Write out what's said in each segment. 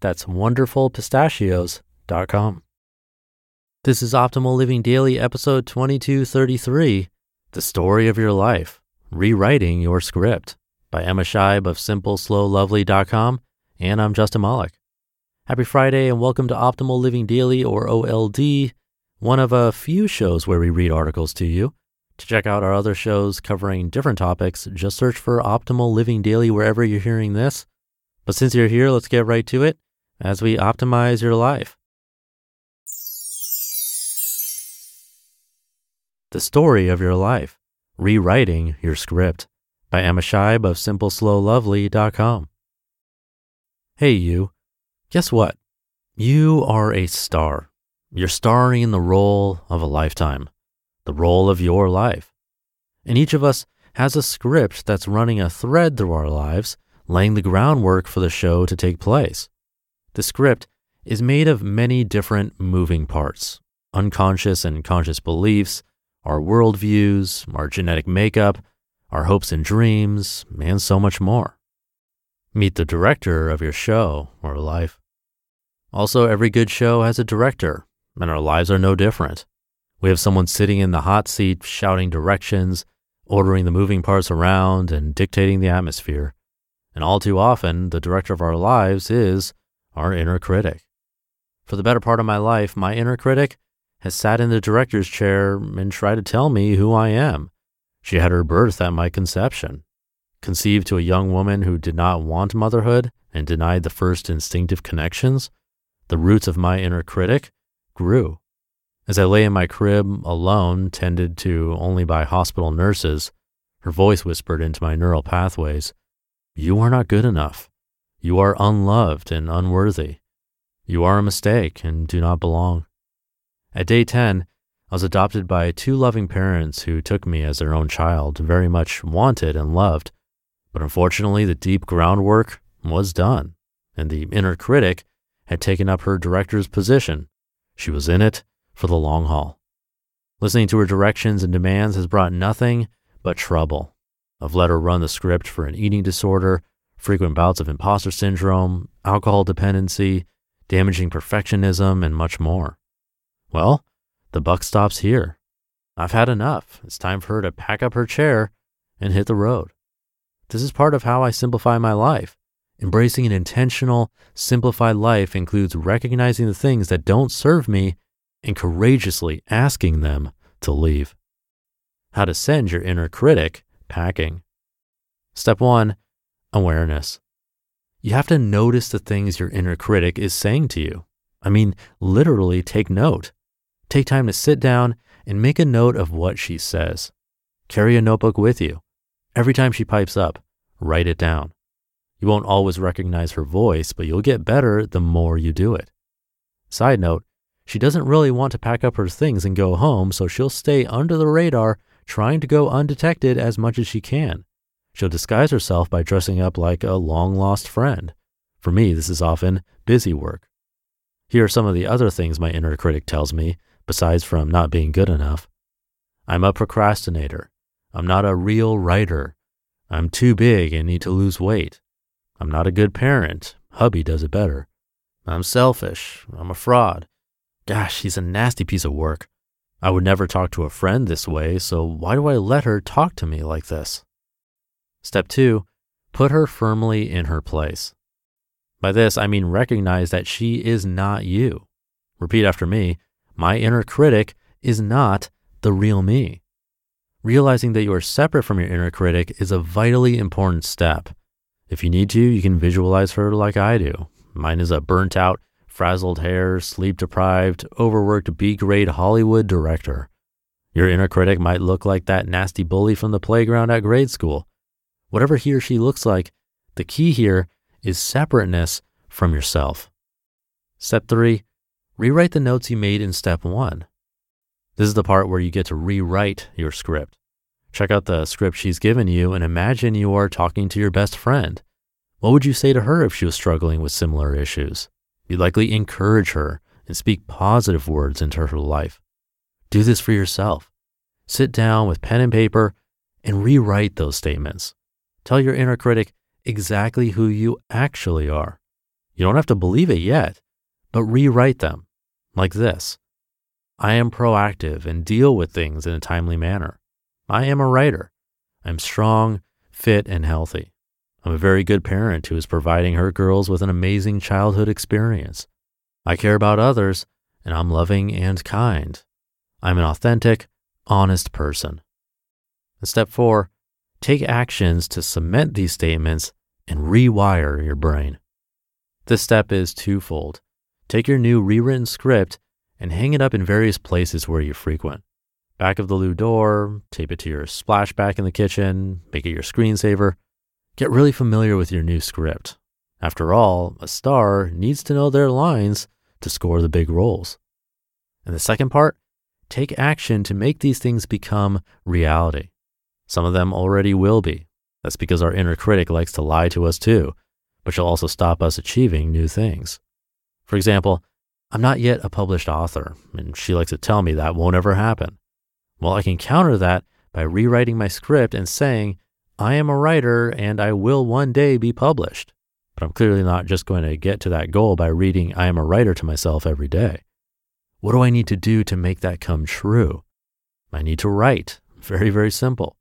That's wonderfulpistachios.com. This is Optimal Living Daily, episode 2233 The Story of Your Life Rewriting Your Script by Emma Scheib of SimpleSlowLovely.com. And I'm Justin Malik. Happy Friday and welcome to Optimal Living Daily, or OLD, one of a few shows where we read articles to you. To check out our other shows covering different topics, just search for Optimal Living Daily wherever you're hearing this. But since you're here, let's get right to it as we optimize your life. The Story of Your Life Rewriting Your Script by Emma Scheib of SimpleSlowLovely.com. Hey, you. Guess what? You are a star. You're starring in the role of a lifetime, the role of your life. And each of us has a script that's running a thread through our lives, laying the groundwork for the show to take place. The script is made of many different moving parts unconscious and conscious beliefs, our worldviews, our genetic makeup, our hopes and dreams, and so much more. Meet the director of your show or life. Also, every good show has a director, and our lives are no different. We have someone sitting in the hot seat shouting directions, ordering the moving parts around, and dictating the atmosphere. And all too often, the director of our lives is our inner critic. For the better part of my life, my inner critic has sat in the director's chair and tried to tell me who I am. She had her birth at my conception. Conceived to a young woman who did not want motherhood and denied the first instinctive connections, the roots of my inner critic grew. As I lay in my crib alone, tended to only by hospital nurses, her voice whispered into my neural pathways You are not good enough. You are unloved and unworthy. You are a mistake and do not belong. At day 10, I was adopted by two loving parents who took me as their own child, very much wanted and loved. But unfortunately, the deep groundwork was done, and the inner critic had taken up her director's position. She was in it for the long haul. Listening to her directions and demands has brought nothing but trouble. I've let her run the script for an eating disorder, frequent bouts of imposter syndrome, alcohol dependency, damaging perfectionism, and much more. Well, the buck stops here. I've had enough. It's time for her to pack up her chair and hit the road. This is part of how I simplify my life. Embracing an intentional, simplified life includes recognizing the things that don't serve me and courageously asking them to leave. How to send your inner critic packing. Step one awareness. You have to notice the things your inner critic is saying to you. I mean, literally take note. Take time to sit down and make a note of what she says. Carry a notebook with you. Every time she pipes up, write it down. You won't always recognize her voice, but you'll get better the more you do it. Side note, she doesn't really want to pack up her things and go home, so she'll stay under the radar, trying to go undetected as much as she can. She'll disguise herself by dressing up like a long lost friend. For me, this is often busy work. Here are some of the other things my inner critic tells me besides from not being good enough. I'm a procrastinator. I'm not a real writer. I'm too big and need to lose weight. I'm not a good parent. Hubby does it better. I'm selfish. I'm a fraud. Gosh, he's a nasty piece of work. I would never talk to a friend this way, so why do I let her talk to me like this? Step two, put her firmly in her place. By this, I mean recognize that she is not you. Repeat after me. My inner critic is not the real me. Realizing that you are separate from your inner critic is a vitally important step. If you need to, you can visualize her like I do. Mine is a burnt out, frazzled hair, sleep deprived, overworked B grade Hollywood director. Your inner critic might look like that nasty bully from the playground at grade school. Whatever he or she looks like, the key here is separateness from yourself. Step three, rewrite the notes you made in step one. This is the part where you get to rewrite your script. Check out the script she's given you and imagine you are talking to your best friend. What would you say to her if she was struggling with similar issues? You'd likely encourage her and speak positive words into her life. Do this for yourself. Sit down with pen and paper and rewrite those statements. Tell your inner critic exactly who you actually are. You don't have to believe it yet, but rewrite them like this I am proactive and deal with things in a timely manner. I am a writer. I'm strong, fit, and healthy. I'm a very good parent who is providing her girls with an amazing childhood experience. I care about others, and I'm loving and kind. I'm an authentic, honest person. And step four, take actions to cement these statements and rewire your brain. This step is twofold. Take your new rewritten script and hang it up in various places where you frequent. Back of the loo door, tape it to your splashback in the kitchen, make it your screensaver. Get really familiar with your new script. After all, a star needs to know their lines to score the big roles. And the second part, take action to make these things become reality. Some of them already will be. That's because our inner critic likes to lie to us too, but she'll also stop us achieving new things. For example, I'm not yet a published author, and she likes to tell me that won't ever happen. Well, I can counter that by rewriting my script and saying, I am a writer and I will one day be published. But I'm clearly not just going to get to that goal by reading I am a writer to myself every day. What do I need to do to make that come true? I need to write. Very, very simple.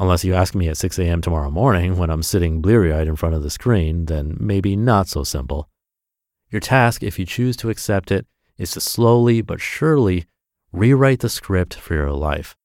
Unless you ask me at 6 a.m. tomorrow morning when I'm sitting bleary eyed in front of the screen, then maybe not so simple. Your task, if you choose to accept it, is to slowly but surely rewrite the script for your life.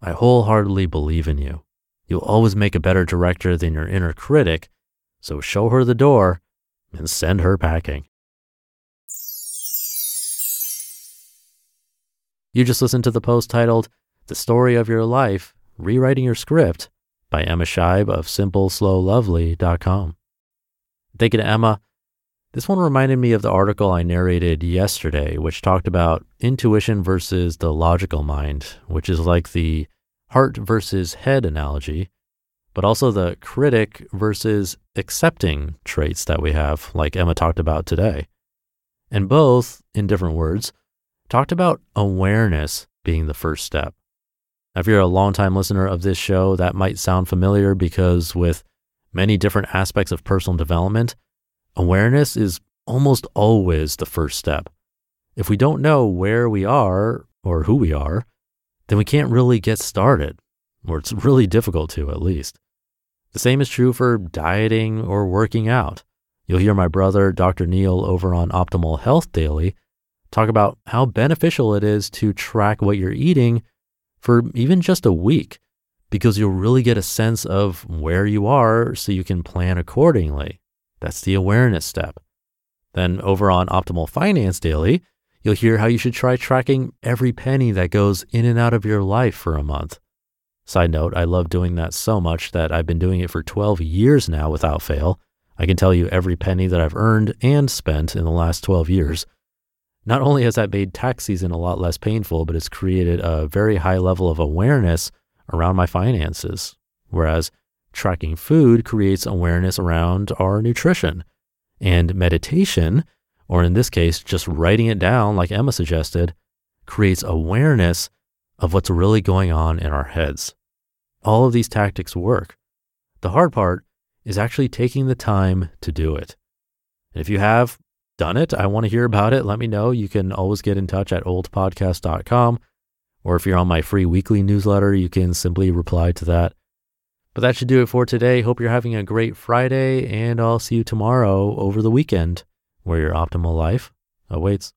I wholeheartedly believe in you. You'll always make a better director than your inner critic, so show her the door and send her packing. You just listened to the post titled The Story of Your Life Rewriting Your Script by Emma Scheib of SimpleSlowLovely.com. Thank you to Emma. This one reminded me of the article I narrated yesterday, which talked about intuition versus the logical mind, which is like the heart versus head analogy, but also the critic versus accepting traits that we have, like Emma talked about today. And both, in different words, talked about awareness being the first step. If you're a longtime listener of this show, that might sound familiar because with many different aspects of personal development, Awareness is almost always the first step. If we don't know where we are or who we are, then we can't really get started, or it's really difficult to at least. The same is true for dieting or working out. You'll hear my brother, Dr. Neil, over on Optimal Health Daily, talk about how beneficial it is to track what you're eating for even just a week, because you'll really get a sense of where you are so you can plan accordingly. That's the awareness step. Then over on Optimal Finance Daily, you'll hear how you should try tracking every penny that goes in and out of your life for a month. Side note, I love doing that so much that I've been doing it for 12 years now without fail. I can tell you every penny that I've earned and spent in the last 12 years. Not only has that made tax season a lot less painful, but it's created a very high level of awareness around my finances. Whereas Tracking food creates awareness around our nutrition. And meditation, or in this case, just writing it down, like Emma suggested, creates awareness of what's really going on in our heads. All of these tactics work. The hard part is actually taking the time to do it. And if you have done it, I want to hear about it. Let me know. You can always get in touch at oldpodcast.com. Or if you're on my free weekly newsletter, you can simply reply to that but that should do it for today. Hope you're having a great Friday, and I'll see you tomorrow over the weekend where your optimal life awaits.